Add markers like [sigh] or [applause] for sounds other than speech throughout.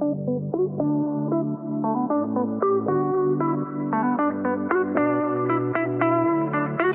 Hey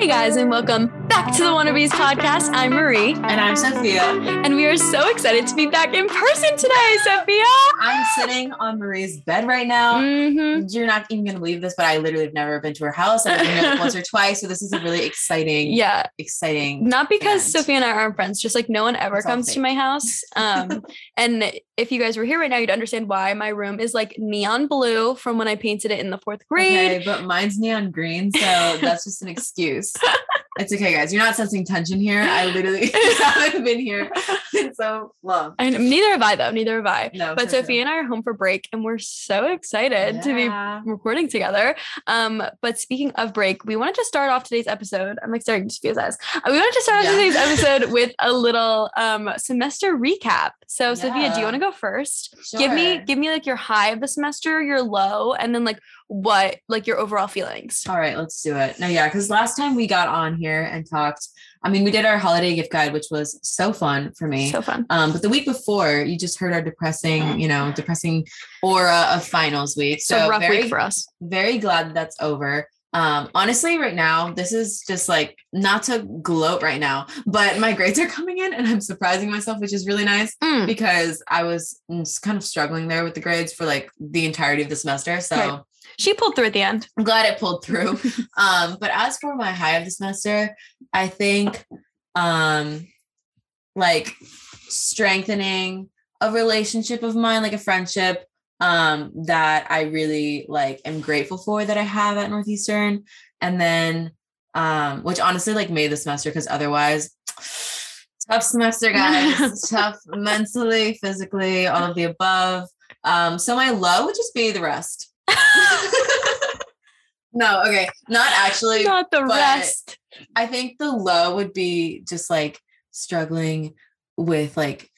guys, and welcome back to the Wannabes podcast. I'm Marie, And I'm Sophia. and we are so excited to be back in person today, Sophia. I'm sitting on Marie's bed right now. hmm You're not even going to believe this, but I literally have never been to her house. I've been here once or twice. So this is a really exciting, [laughs] Yeah, exciting. not because event. Sophia and I aren't friends, just like no one ever It's comes to my house. Um, [laughs] and if you guys were here right now, you'd understand why my room is like neon blue from when I painted it in the fourth grade. Okay, but mine's neon green, so that's just an [laughs] excuse. It's okay, guys. You're not sensing tension here. I literally [laughs] [laughs] haven't been here in so long. And neither have I though. Neither have I. No, But for Sophia and I are home for break, and we're so excited to be recording together. Um, but speaking of break, we wanted to start off today's episode. I'm like staring at Sophia's eyes. Uh, We wanted to start off Yeah. today's episode [laughs] with a little um semester recap. So Sophia, do you want to go first? Give me give me like your high of the semester, your low, and then like what like your overall feelings. All right, let's do it. No, yeah, because last time we got on here and talked, I mean, we did our holiday gift guide, which was so fun for me. So fun. Um, but the week before, you just heard our depressing, you know, depressing aura of finals week. So, So, rough very, week for us. very glad that that's over. Um, honestly, right now, this is just like not to gloat right now, but my grades are coming in and I'm surprising myself, which is really nice Mm, because I was mm, kind of struggling there with the grades for like the entirety of the semester. So Right. She pulled through at the end. I'm glad it pulled through. [laughs] um, but as for my high of the semester, I think um like strengthening a relationship of mine, like a friendship um that I really like am grateful for that I have at Northeastern. And then um, which honestly like made the semester because otherwise [sighs] tough semester, guys. [laughs] tough mentally, physically, all of the above. Um, so my low would just be the rest. No, okay, not actually. Not the rest. I think the low would be just like struggling with like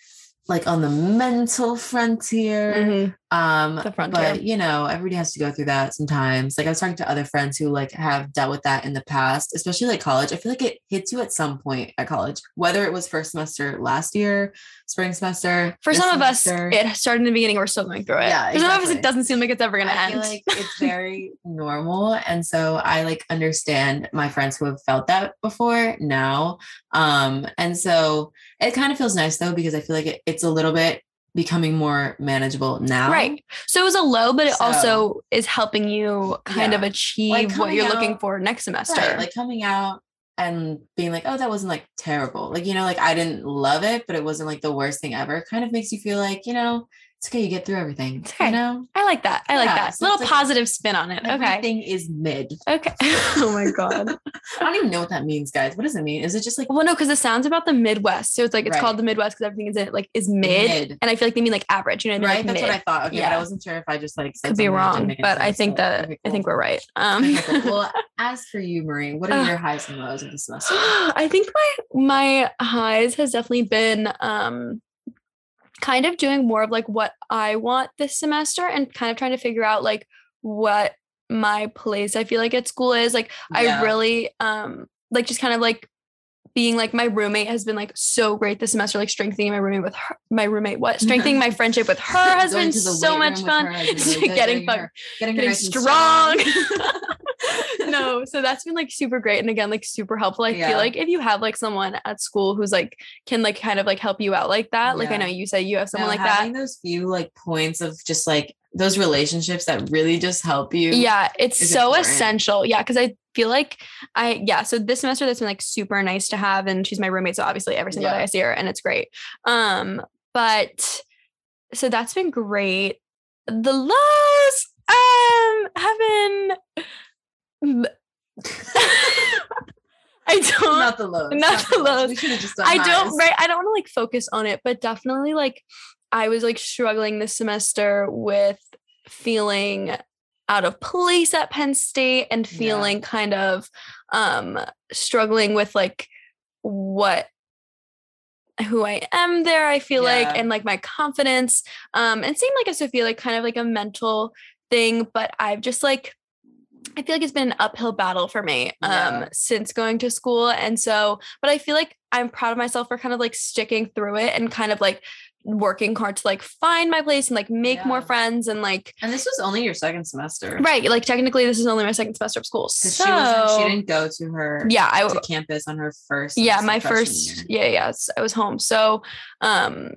like on the mental frontier. Mhm. Um The frontier. but you know, everybody has to go through that sometimes. Like I was talking to other friends who like have dealt with that in the past, especially like college. I feel like it hits you at some point at college, whether it was first semester last year, spring semester. For some of us, it started in the beginning. We're still going through it. Yeah, For some of us, it doesn't seem like it's ever going to end. feel like [laughs] it's very normal. And so I like understand my friends who have felt that before now. Um, and so it kind of feels nice though, because I feel like it, it's a little bit becoming more manageable now. Right. So it was a low, but it So- also is helping you kind of Yeah. achieve what you're looking for next semester. Right. Like coming out and being like, oh, that wasn't like terrible. Like, you know, like I didn't love it, but it wasn't like the worst thing ever. Kind of makes you feel like, you know, it's okay. You get through everything. It's okay. You know, I like that. I like Yeah, that. so Little like- positive spin on it. Okay. everything is mid. Okay. [laughs] oh my God. [laughs] I don't even know what that means, guys. What does it mean? Is it just like Well, no, because it sounds about the Midwest. So it's like it's Right. called the Midwest because everything is in it like is mid. Mid. And I feel like they mean like average. You know, they're right? like That's mid. what I thought. Okay, but Yeah. I wasn't sure if I just like said Could be something that didn't wrong, but I think so- that okay, I think we're right. Um, Okay, cool. well, [laughs] as for you, Marie, what are your highs and lows of the semester? [gasps] I think my my highs has definitely been um kind of doing more of like what I want this semester and kind of trying to figure out like what my place I feel like at school is. Like I really um like just kind of like being like my roommate has been like so great this semester, like strengthening my roommate with her, my roommate, what strengthening my friendship with [laughs] her has been so much fun. really good, getting her- getting, getting strong. [laughs] [laughs] no, so that's been like super great and again like super helpful. I Yeah. feel like if you have like someone at school who's like can like kind of like help you out like that. Like I know you said you have someone No, like that. having those few like points of just like those relationships that really just help you. Yeah, it's so important. essential. Yeah, because I feel like I yeah. So this semester that's been like super nice to have, and she's my roommate, so obviously every single day I see her, and it's great. Um, but so that's been great. The lows um have been. [laughs] I don't. not the lows. not the lows. We should have just done I don't right. I don't want to like focus on it, but definitely like I was like struggling this semester with feeling out of place at Penn State and Yeah. feeling kind of um struggling with like what who I am there, I feel like, and like my confidence. Um, and same like as Sophia, like kind of like a mental thing, but I've just like I feel like it's been an uphill battle for me um Yeah. since going to school. And so, but I feel like I'm proud of myself for kind of like sticking through it and kind of like working hard to like find my place and like make more friends and like And this was only your second semester. right like technically this is only my second semester of school so she wasn't she didn't go to her yeah I to campus on her first yeah my first year. yeah yeah it's- i was home so um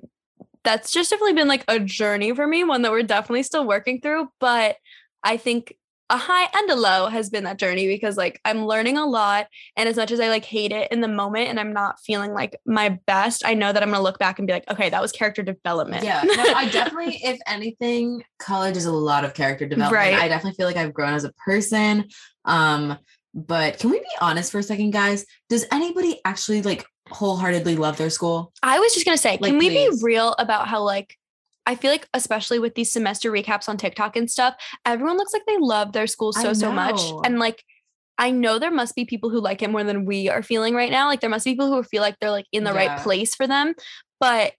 that's just definitely been like a journey for me one that we're definitely still working through but i think a high and a low has been that journey because like i'm learning a lot and as much as i like hate it in the moment and i'm not feeling like my best i know that i'm going to look back and be like okay that was character development Yeah, no, I definitely, if anything, college is a lot of character development. Right. I definitely feel like I've grown as a person. Um, but can we be honest for a second, guys? Does anybody actually like wholeheartedly love their school? I was just gonna say, Like, can we please. be real about how like I feel like especially with these semester recaps on TikTok and stuff, everyone looks like they love their school so so much. And like I know there must be people who like it more than we are feeling right now. Like there must be people who feel like they're like in the right place for them. But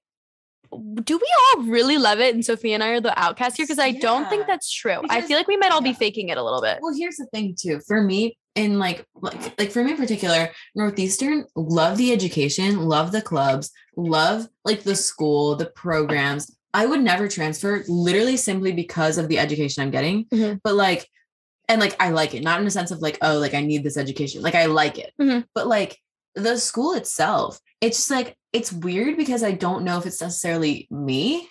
do we all really love it? And Sophia and I are the outcasts here because I don't think that's true. I feel like we might all be faking it a little bit. Well, here's the thing too. For me, in like like like for me in particular, Northeastern love the education, love the clubs, love like the school, the programs. I would never transfer literally simply because of the education I'm getting. Mhm. But like and like I like it, not in a sense of like, oh, like I need this education. Like I like it. Mhm. But like the school itself, it's just like it's weird because I don't know if it's necessarily me,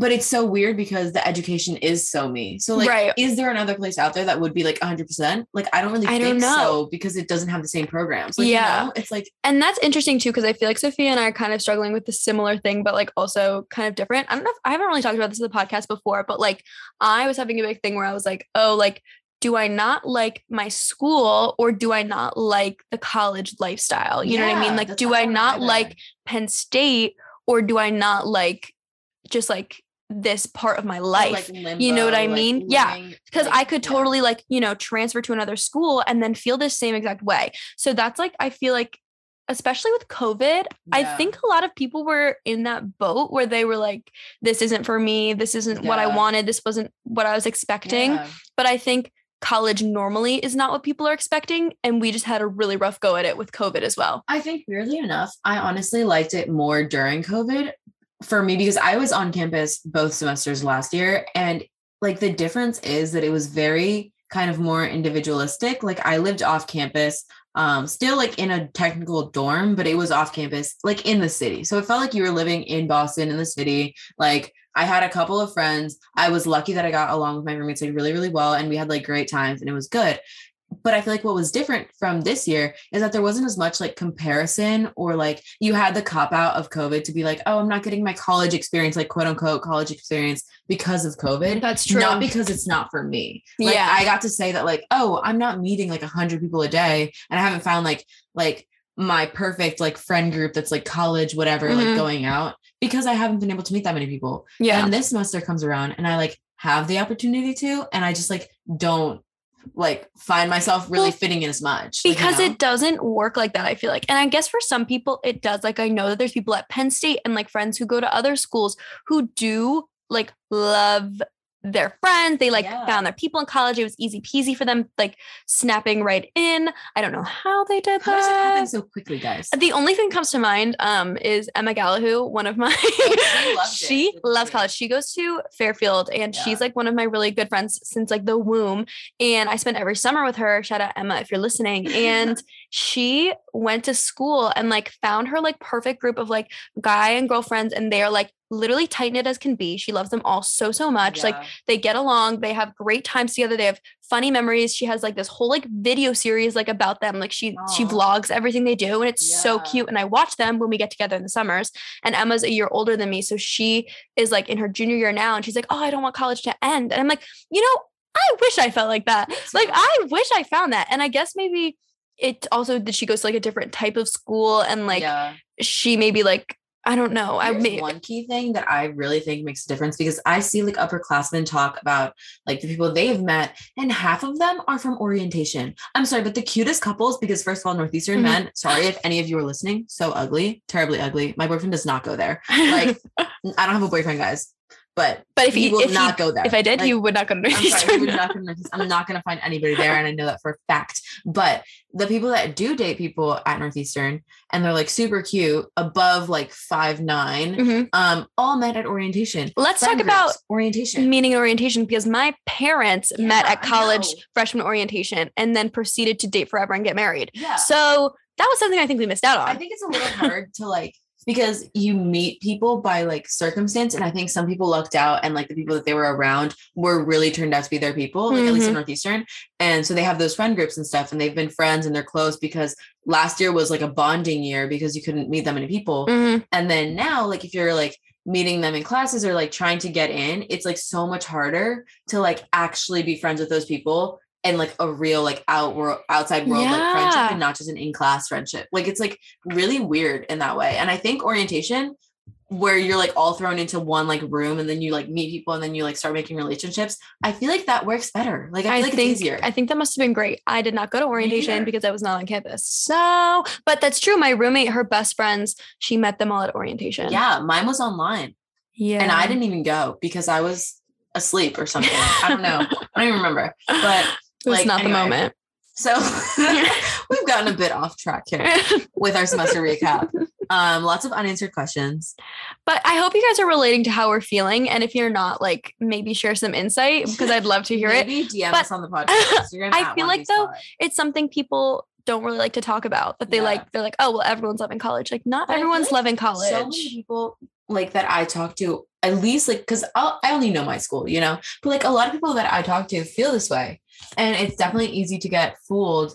but it's so weird because the education is so me. So like Right. is there another place out there that would be like 100%? Like I don't really I think don't know. so because it doesn't have the same programs. Like, Yeah. you know, it's like And that's interesting too, because I feel like Sophia and I are kind of struggling with the similar thing, but like also kind of different. I don't know if I haven't really talked about this in the podcast before, but like I was having a big thing where I was like, oh, like, do I not like my school or do I not like the college lifestyle? You know what I mean? Like, do I not either. like Penn State or do I not like just like this part of my life? like, You know what I like, mean? Yeah, because like, I could yeah. totally like, you know, transfer to another school and then feel the same exact way. So that's like, I feel like, especially with COVID, I think a lot of people were in that boat where they were like, this isn't for me. This isn't what I wanted. This wasn't what I was expecting. Yeah. But I think college normally is not what people are expecting. And we just had a really rough go at it with COVID as well. I think weirdly enough, I honestly liked it more during COVID for me because I was on campus both semesters last year. And like the difference is that it was very kind of more individualistic. Like I lived off campus, um, still like in a technical dorm, but it was off campus, like in the city. So it felt like you were living in Boston in the city. Like I had a couple of friends. I was lucky that I got along with my roommates like really, really well. And we had like great times and it was good but I feel like what was different from this year is that there wasn't as much like comparison or like you had the cop out of COVID to be like, oh, I'm not getting my college experience, like quote unquote college experience because of COVID. That's true. Not because it's not for me. Like Yeah. I got to say that like, oh, I'm not meeting like a hundred people a day and I haven't found like like my perfect like friend group that's like college, whatever, Mhm. like going out because I haven't been able to meet that many people. yeah. And this semester comes around and I like have the opportunity to, and I just like don't like find myself really Well, fitting in as much. like, you because know? it doesn't work like that i feel like and i guess for some people it does like i know that there's people at penn state and like friends who go to other schools who do like love their friends they like Yeah. found their people in college it was easy peasy for them like snapping right in i don't know how they did How does it happen that so quickly, guys? the only thing that comes to mind um is Emma Gallahoo, one of my she [laughs] it. loves college. She goes to Fairfield and Yeah. she's like one of my really good friends since like the womb. And I spent every summer with her. Shout out Emma if you're listening. And [laughs] she went to school and like found her like perfect group of like guy and girlfriends and they're like literally tight knit as can be. She loves them all so so much. Like they get along they have great times together they have funny memories she has like this whole like video series like about them like she she vlogs everything they do and it's so cute and i watch them when we get together in the summers and emma's a year older than me so she is like in her junior year now and she's like oh i don't want college to end and i'm like you know i wish i felt like that like i wish i found that and i guess maybe it also that she goes to like a different type of school and like yeah. she maybe like i don't know i may one key thing that I really think makes a difference because I see like upperclassmen talk about like the people they've met, and half of them are from orientation. I'm sorry, but the cutest couples, because first of all, Northeastern Mhm. men, sorry if any of you are listening, so ugly, terribly ugly. My boyfriend does not go there. Like, [laughs] I don't have a boyfriend, guys, but but if he you will if not he, go there. if i did Like, you would not go to I'm sorry, Northeastern. would not go to I'm not going to find anybody there, and I know that for a fact. But the people that do date people at Northeastern and they're like super cute, above like five nine, Mhm. um, all met at orientation. Let's Friend talk about orientation. meaning orientation because my parents met at college freshman orientation and then proceeded to date forever and get married. Yeah. So that was something I think we missed out on. I think it's a little hard to like because you meet people by like circumstance and i think some people lucked out and like the people that they were around were really turned out to be their people like at least in northeastern. And so they have those friend groups and stuff and they've been friends and they're close because last year was like a bonding year because you couldn't meet that many people. Mhm. and then now like if you're like meeting them in classes or like trying to get in it's like so much harder to like actually be friends with those people and like a real like out world outside world like friendship and not just an in-class friendship like it's like really weird in that way and i think orientation where you're like all thrown into one like room and then you like meet people and then you like start making relationships i feel like that works better like i feel I like think it's easier I think that must have been great. I did not go to orientation because I was not on campus. So, but that's true. My roommate, her best friends, she met them all at orientation. yeah mine was online yeah. and i didn't even go because i was asleep or something i don't know i don't even remember but It was like, not anyway. the moment. So [laughs] [laughs] we've gotten a bit off track here with our semester recap. Um, lots of unanswered questions. But I hope you guys are relating to how we're feeling. And if you're not, like maybe share some insight because I'd love to hear it. Maybe DM But us on the [laughs] podcast. I feel like, though. It's something people don't really like to talk about. That they Yeah. like, they're like, oh, well, everyone's loving college. Like, not But everyone's like loving college so many people like that I talk to, at least like because I only know my school, you know, but like a lot of people that I talk to feel this way. And it's definitely easy to get fooled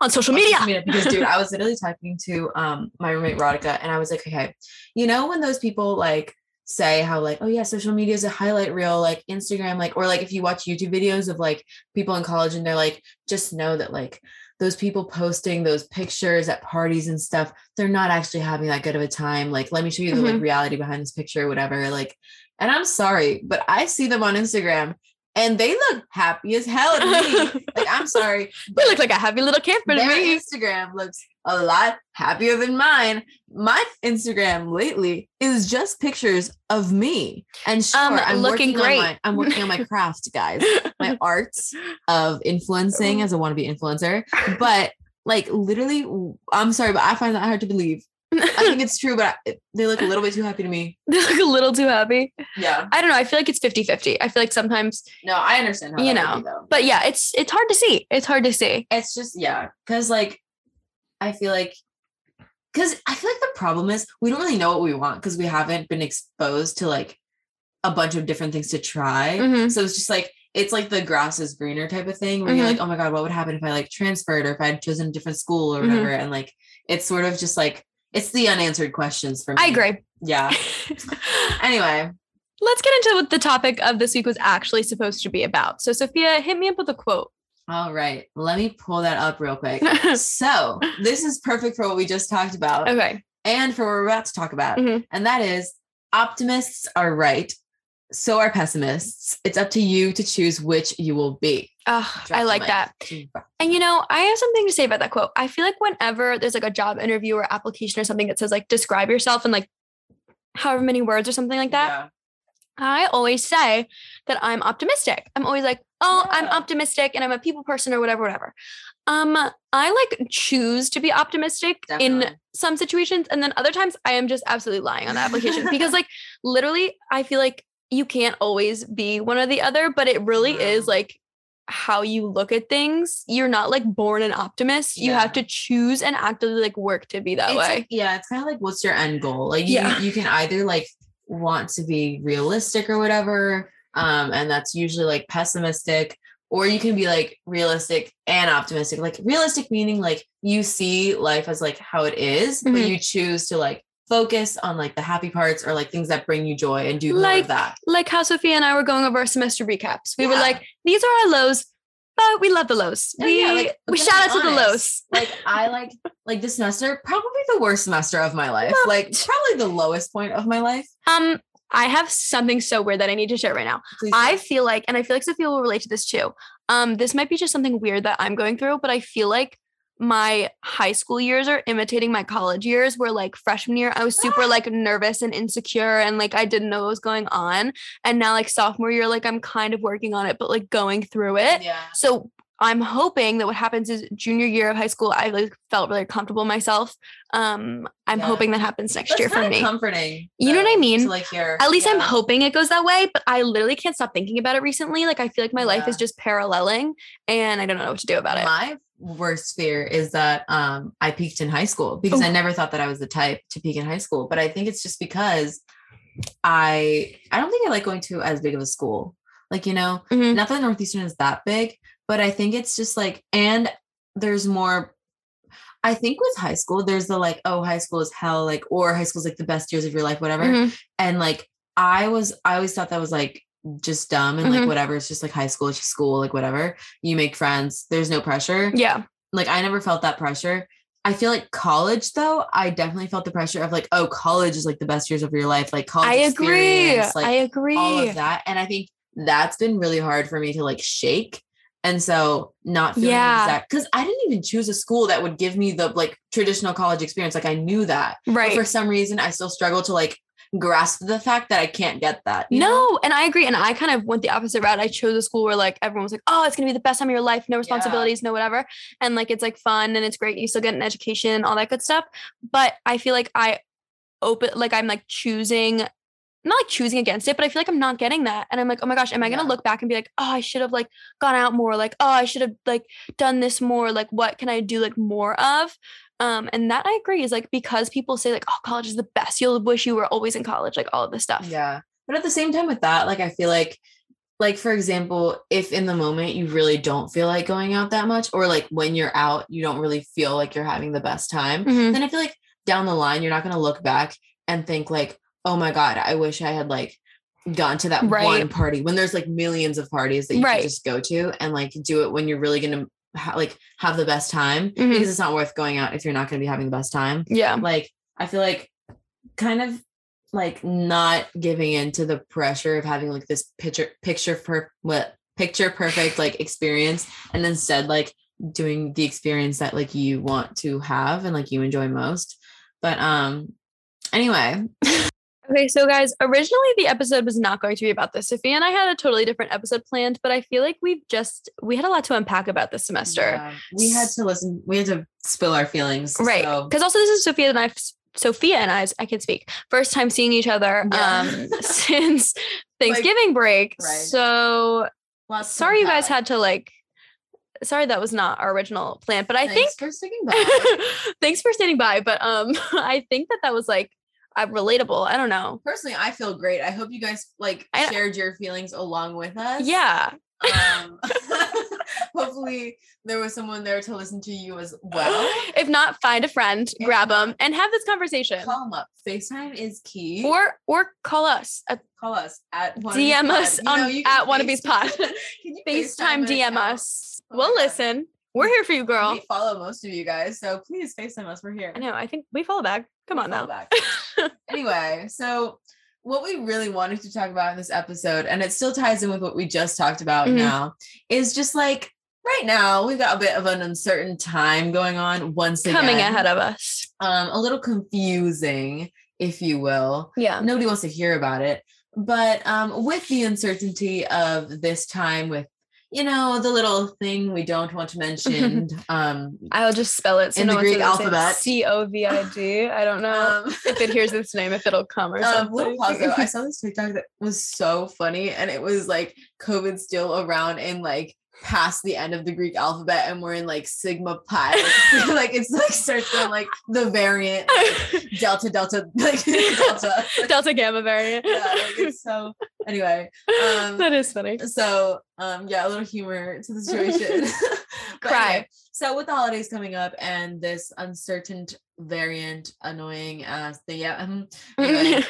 On social on media. social media because dude, I was literally talking to um my roommate Radhika and I was like, okay, you know when those people like say how like, oh yeah, social media is a highlight reel, like Instagram, like, or like if you watch YouTube videos of like people in college and they're like, just know that like those people posting those pictures at parties and stuff, they're not actually having that good of a time. Like, let me show you the like reality behind this picture, whatever. Like, and I'm sorry, but I see them on Instagram and they look happy as hell to me. [laughs] like, I'm sorry, We look like a happy little camper their me. Instagram looks a lot happier than mine. My Instagram lately is just pictures of me. And sure, Um, I'm looking great. my, I'm working on my [laughs] craft, guys. My arts of influencing as a wannabe influencer. But like literally, I'm sorry, but I find that hard to believe. I think it's true, but I, they look a little bit too happy to me. [laughs] they look a little too happy. Yeah. I don't know. I feel like it's 50 50. I feel like sometimes, No, I understand how You know, be, but yeah, it's it's hard to see. It's hard to see. it's just yeah because like i feel like because i feel like the problem is we don't really know what we want because we haven't been exposed to like a bunch of different things to try Mhm. so it's just like it's like the grass is greener type of thing where you're Mhm. like oh my god what would happen if i like transferred or if i had chosen a different school or Mhm. whatever and like it's sort of just like it's the unanswered questions for me I agree. yeah [laughs] anyway Let's get into what the topic of this week was actually supposed to be about. So, Sophia, hit me up with a quote. all right let me pull that up real quick [laughs] so this is perfect for what we just talked about okay. and for what we're about to talk about. Mhm. And that is optimists are right. So are pessimists. It's up to you to choose which you will be. Drop I like that. And you know, I have something to say about that quote. I feel like whenever there's like a job interview or application or something that says like describe yourself in like however many words or something like that, Yeah. I always say that I'm optimistic. I'm always like, oh, I'm optimistic and I'm a people person or whatever, whatever. Um, I like choose to be optimistic in some situations, and then other times I am just absolutely lying on the application because, like, literally, I feel like you can't always be one or the other, but it really is like how you look at things. You're not like born an optimist. You have to choose and actively like work to be that It's way. like- yeah, it's kind of like what's your end goal? Like you, Yeah. you can either like want to be realistic or whatever. Um, and that's usually like pessimistic, or you can be like realistic and optimistic. Like realistic meaning like you see life as like how it is, but Mhm. you choose to like focus on like the happy parts or like things that bring you joy and do more Like, of that. like how Sophia and I were going over our semester recaps. We were like, these are our lows, but we love the lows. Yeah, we yeah, like, we shout out to the lows. like I like like this semester, probably the worst semester of my life. Like probably the lowest point of my life. Um, I have something so weird that I need to share right now. Please I feel like, and I feel like Sophia will relate to this too. Um, this might be just something weird that I'm going through, but I feel like my high school years are imitating my college years where like freshman year I was super like [gasps] nervous and insecure and like I didn't know what was going on. And now like sophomore year, like I'm kind of working on it, but like going through it. yeah. So I'm hoping that what happens is junior year of high school, I like felt really comfortable myself. Um, I'm Yeah. hoping that happens next That's year for me. comforting. You know what I mean? Like here. At least I'm hoping it goes that way, but I literally can't stop thinking about it recently. Like I feel like my life is just paralleling and I don't know what to do about it. My worst fear is that um I peaked in high school because I never thought that I was the type to peak in high school. But I think it's just because I I don't think I like going to as big of a school. Like, you know, Mhm. not that Northeastern is that big, but I think it's just like, and there's more. I think with high school, there's the like, oh, high school is hell, like, or high school is like the best years of your life, whatever. Mhm. And like, I was, I always thought that was like just dumb and like Mhm. whatever. It's just like high school, it's just school, like whatever. You make friends, there's no pressure. Yeah. Like, I never felt that pressure. I feel like college, though, I definitely felt the pressure of like, oh, college is like the best years of your life. Like, college I agree. like, I agree. all of that. And I think that's been really hard for me to like shake. And so not feeling Yeah. exact because I didn't even choose a school that would give me the like traditional college experience. Like I knew that. But Right. for some reason I still struggle to like grasp the fact that I can't get that. no, know? and I agree. And I kind of went the opposite route. I chose a school where like everyone was like, oh, it's gonna be the best time of your life, no responsibilities, no whatever. And like it's like fun and it's great. You still get an education, and all that good stuff. But I feel like I open like I'm like choosing not like choosing against it, but I feel like I'm not getting that. And I'm like, oh my gosh, am I gonna Yeah. look back and be like, oh, I should have like gone out more, like, oh, I should have like done this more, like what can I do like more of? Um, and that I agree is like because people say like, oh, college is the best, you'll wish you were always in college, like all of this stuff. Yeah. But at the same time with that, like I feel like like for example, if in the moment you really don't feel like going out that much, or like when you're out, you don't really feel like you're having the best time, Mhm. then I feel like down the line, you're not gonna look back and think like, oh my God, I wish I had like gone to that Right. one party when there's like millions of parties that you Right. can just go to and like do it when you're really gonna ha- like have the best time Mhm. because it's not worth going out if you're not gonna be having the best time. Yeah. Like I feel like kind of like not giving in to the pressure of having like this picture picture per what picture perfect like experience and instead like doing the experience that like you want to have and like you enjoy most but um anyway Okay, so guys, originally the episode was not going to be about this. Sophia and I had a totally different episode planned, but I feel like we've just we had a lot to unpack about this semester. yeah, we had to listen we had to spill our feelings Right. so- Because also this is Sophia and I Sophia and I, I can speak. First time seeing each other Yeah. um [laughs] [laughs] since Thanksgiving break. Right. So lots sorry you guys had to like sorry that was not our original plan, but I Thanks think for sticking by [laughs] thanks for standing by, but um I think that that was like uh, relatable. I don't know. personally i feel great i hope you guys like I- shared your feelings along with us Yeah. um [laughs] [laughs] hopefully there was someone there to listen to you as well [gasps] if not, find a friend, If grab not, them, and have this conversation. call them up facetime is key Or or call us at call us at DM Pod. us You know, on you at Wannabe's Pod. [laughs] Can you FaceTime us DM us. Oh We'll listen. We're here for you, girl. We follow most of you guys, so please FaceTime us. We're here. I know. I think we follow back. Come We'll on now. back. [laughs] anyway, so what we really wanted to talk about in this episode, and it still ties in with what we just talked about Mhm. now, is just like right now we've got a bit of an uncertain time going on once again. Coming ahead of us. Um, a little confusing, if you will. Yeah. Nobody wants to hear about it. But um, with the uncertainty of this time, with you know the little thing we don't want to mention, [laughs] um, I'll just spell it. So In no the Greek alphabet. C O V I D. I don't know um, [laughs] if it hears this name, if it'll come or Um, something. little pause though. I saw this TikTok that was so funny, and it was like COVID still around in like past the end of the Greek alphabet, and we're in like Sigma Pi. Like, [laughs] it's like starts on like the variant like, [laughs] Delta Delta like [laughs] Delta. Delta Gamma variant. yeah, like it's so. Anyway, um, that is funny. so um, yeah, a little humor to the situation. Cry. anyway, so with the holidays coming up and this uncertain variant, annoying ass thing, yeah. mhm. Anyway,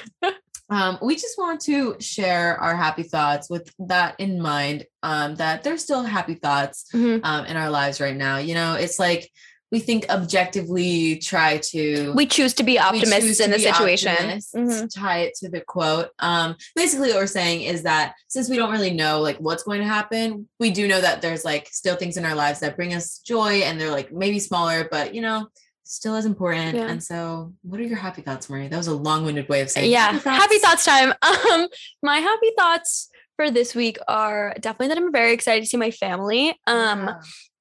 um, we just want to share our happy thoughts with that in mind. Um, that there's still happy thoughts Mhm. um in our lives right now. You know, it's like we think objectively try to We choose to be optimists in the be situation. Mhm. Tie it to the quote. Um, basically, what we're saying is that since we don't really know like what's going to happen, we do know that there's like still things in our lives that bring us joy, and they're like maybe smaller, but you know, still as important. Yeah. And so, what are your happy thoughts, Marie? That was a long-winded way of saying yeah happy thoughts time [laughs] um my happy thoughts for this week are definitely that I'm very excited to see my family. Um, Yeah.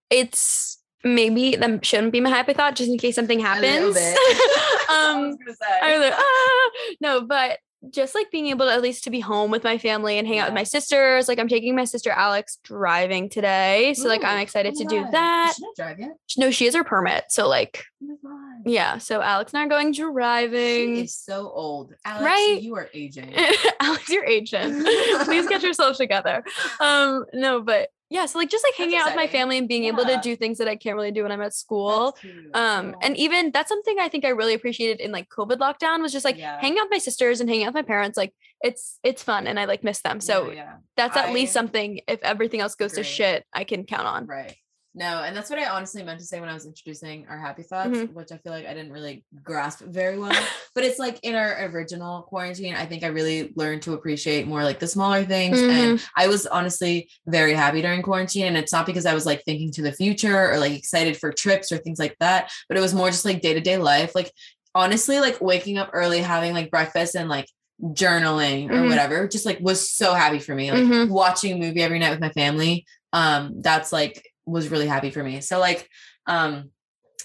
it's maybe that shouldn't be my happy thought just in case something happens. [laughs] [laughs] um. I was like, ah! no, but just like being able to at least to be home with my family and hang out with my sisters. Like I'm taking my sister Alex driving today, so like I'm excited oh to do that. Does she not drive yet? No, she has her permit, so like Oh yeah. So Alex and I are going She driving. is so old. Alex, Right? you are aging. [laughs] Alex, you're Asian. [laughs] Please get yourself together. Um, no, but yeah, so like just like hanging out with my family and being able to do things that I can't really do when I'm at school. Um, and even that's something I think I really appreciated in like COVID lockdown was just like Yeah. hanging out with my sisters and hanging out with my parents. Like it's it's fun and I like miss them. So Yeah, yeah. that's at least something if everything else goes to shit, I can count on. Right. No, and that's what I honestly meant to say when I was introducing our happy thoughts, Mhm. which I feel like I didn't really grasp very well. [laughs] but it's like in our original quarantine, I think I really learned to appreciate more like the smaller things. And Mm-hmm. I was honestly very happy during quarantine. And it's not because I was like thinking to the future or like excited for trips or things like that, but it was more just like day to day life. Like honestly, like waking up early, having like breakfast and like journaling or Mhm. whatever, just like was so happy for me. Like Mhm. watching a movie every night with my family. Um, that's like was really happy for me. So like um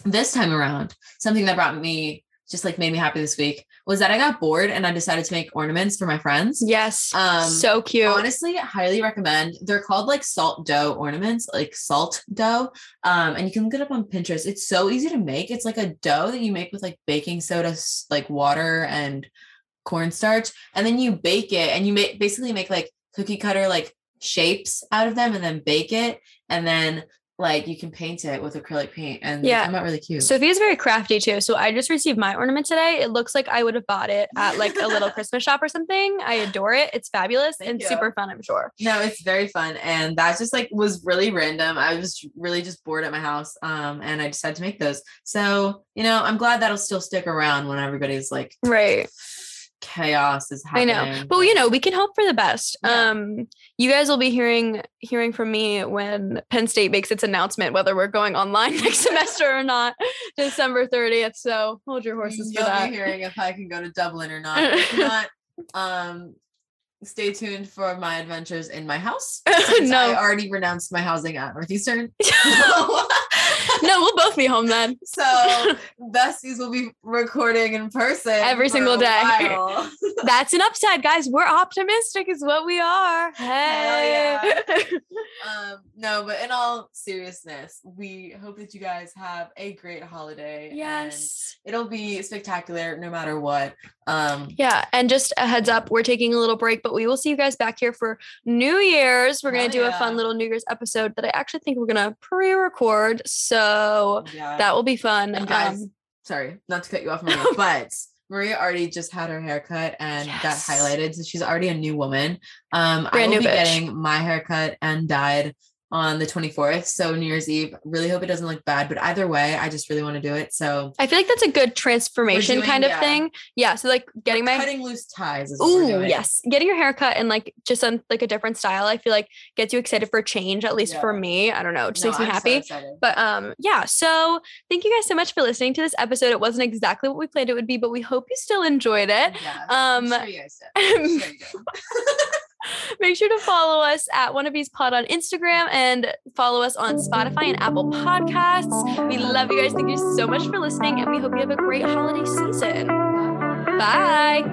this time around, something that brought me just like made me happy this week was that I got bored and I decided to make ornaments for my friends. Yes. Um, so cute. Honestly, highly recommend. They're called like salt dough ornaments, like salt dough. Um, and you can look it up on Pinterest. It's so easy to make. It's like a dough that you make with like baking soda, like water and cornstarch, and then you bake it and you make basically make like cookie cutter like shapes out of them and then bake it and then like you can paint it with acrylic paint and Yeah. come out really cute. Sophia's very crafty too. So I just received my ornament today. It looks like I would have bought it at like a little [laughs] Christmas shop or something. I adore it. It's fabulous Thank and you. super fun, I'm sure. No, it's very fun. And that just like was really random. I was really just bored at my house. Um, and I decided to make those. So, you know, I'm glad that'll still stick around when everybody's like Right. Chaos is happening. I know. But you know, we can hope for the best. Yeah. Um you guys will be hearing hearing from me when Penn State makes its announcement whether we're going online [laughs] next semester or not, December 30th. So hold your horses for You'll that. be hearing if I can go to Dublin or not. If [laughs] not, um, stay tuned for my adventures in my house. [laughs] No. I already renounced my housing at Northeastern. No, we'll both be home then. [laughs] so besties will be recording in person Every single day. [laughs] That's an upside, guys. We're optimistic, is what we are. Hey. yeah. [laughs] um no but in all seriousness we hope that you guys have a great holiday yes. it'll be spectacular no matter what um Yeah. And just a heads up, we're taking a little break, but we will see you guys back here for New Year's. We're gonna do a fun little New Year's episode that I actually think we're going to pre record. So yeah that will be fun. and guys Um, sorry not to cut you off [laughs] Maria, but Maria already just had her haircut and got highlighted so she's already a new woman um I Brand will new be bitch. getting my haircut and dyed on the 24th so New Year's Eve really hope it doesn't look bad but either way I just really want to do it so I feel like that's a good transformation doing- kind of yeah. thing. Yeah. So, like getting my. cutting loose ties is Ooh, yes. Getting your hair cut and like just on like a different style, I feel like gets you excited for change, at least for me. I don't know. It just No, makes me I'm happy. excited. But um, yeah. So thank you guys so much for listening to this episode. It wasn't exactly what we planned it would be, but we hope you still enjoyed it. Yeah, Um, sure you guys did. Sure you did. [laughs] [laughs] [laughs] Make sure to follow us at Wannabes Pod on Instagram and follow us on Spotify and Apple Podcasts. We love you guys. Thank you so much for listening, and we hope you have a great holiday season. Bye.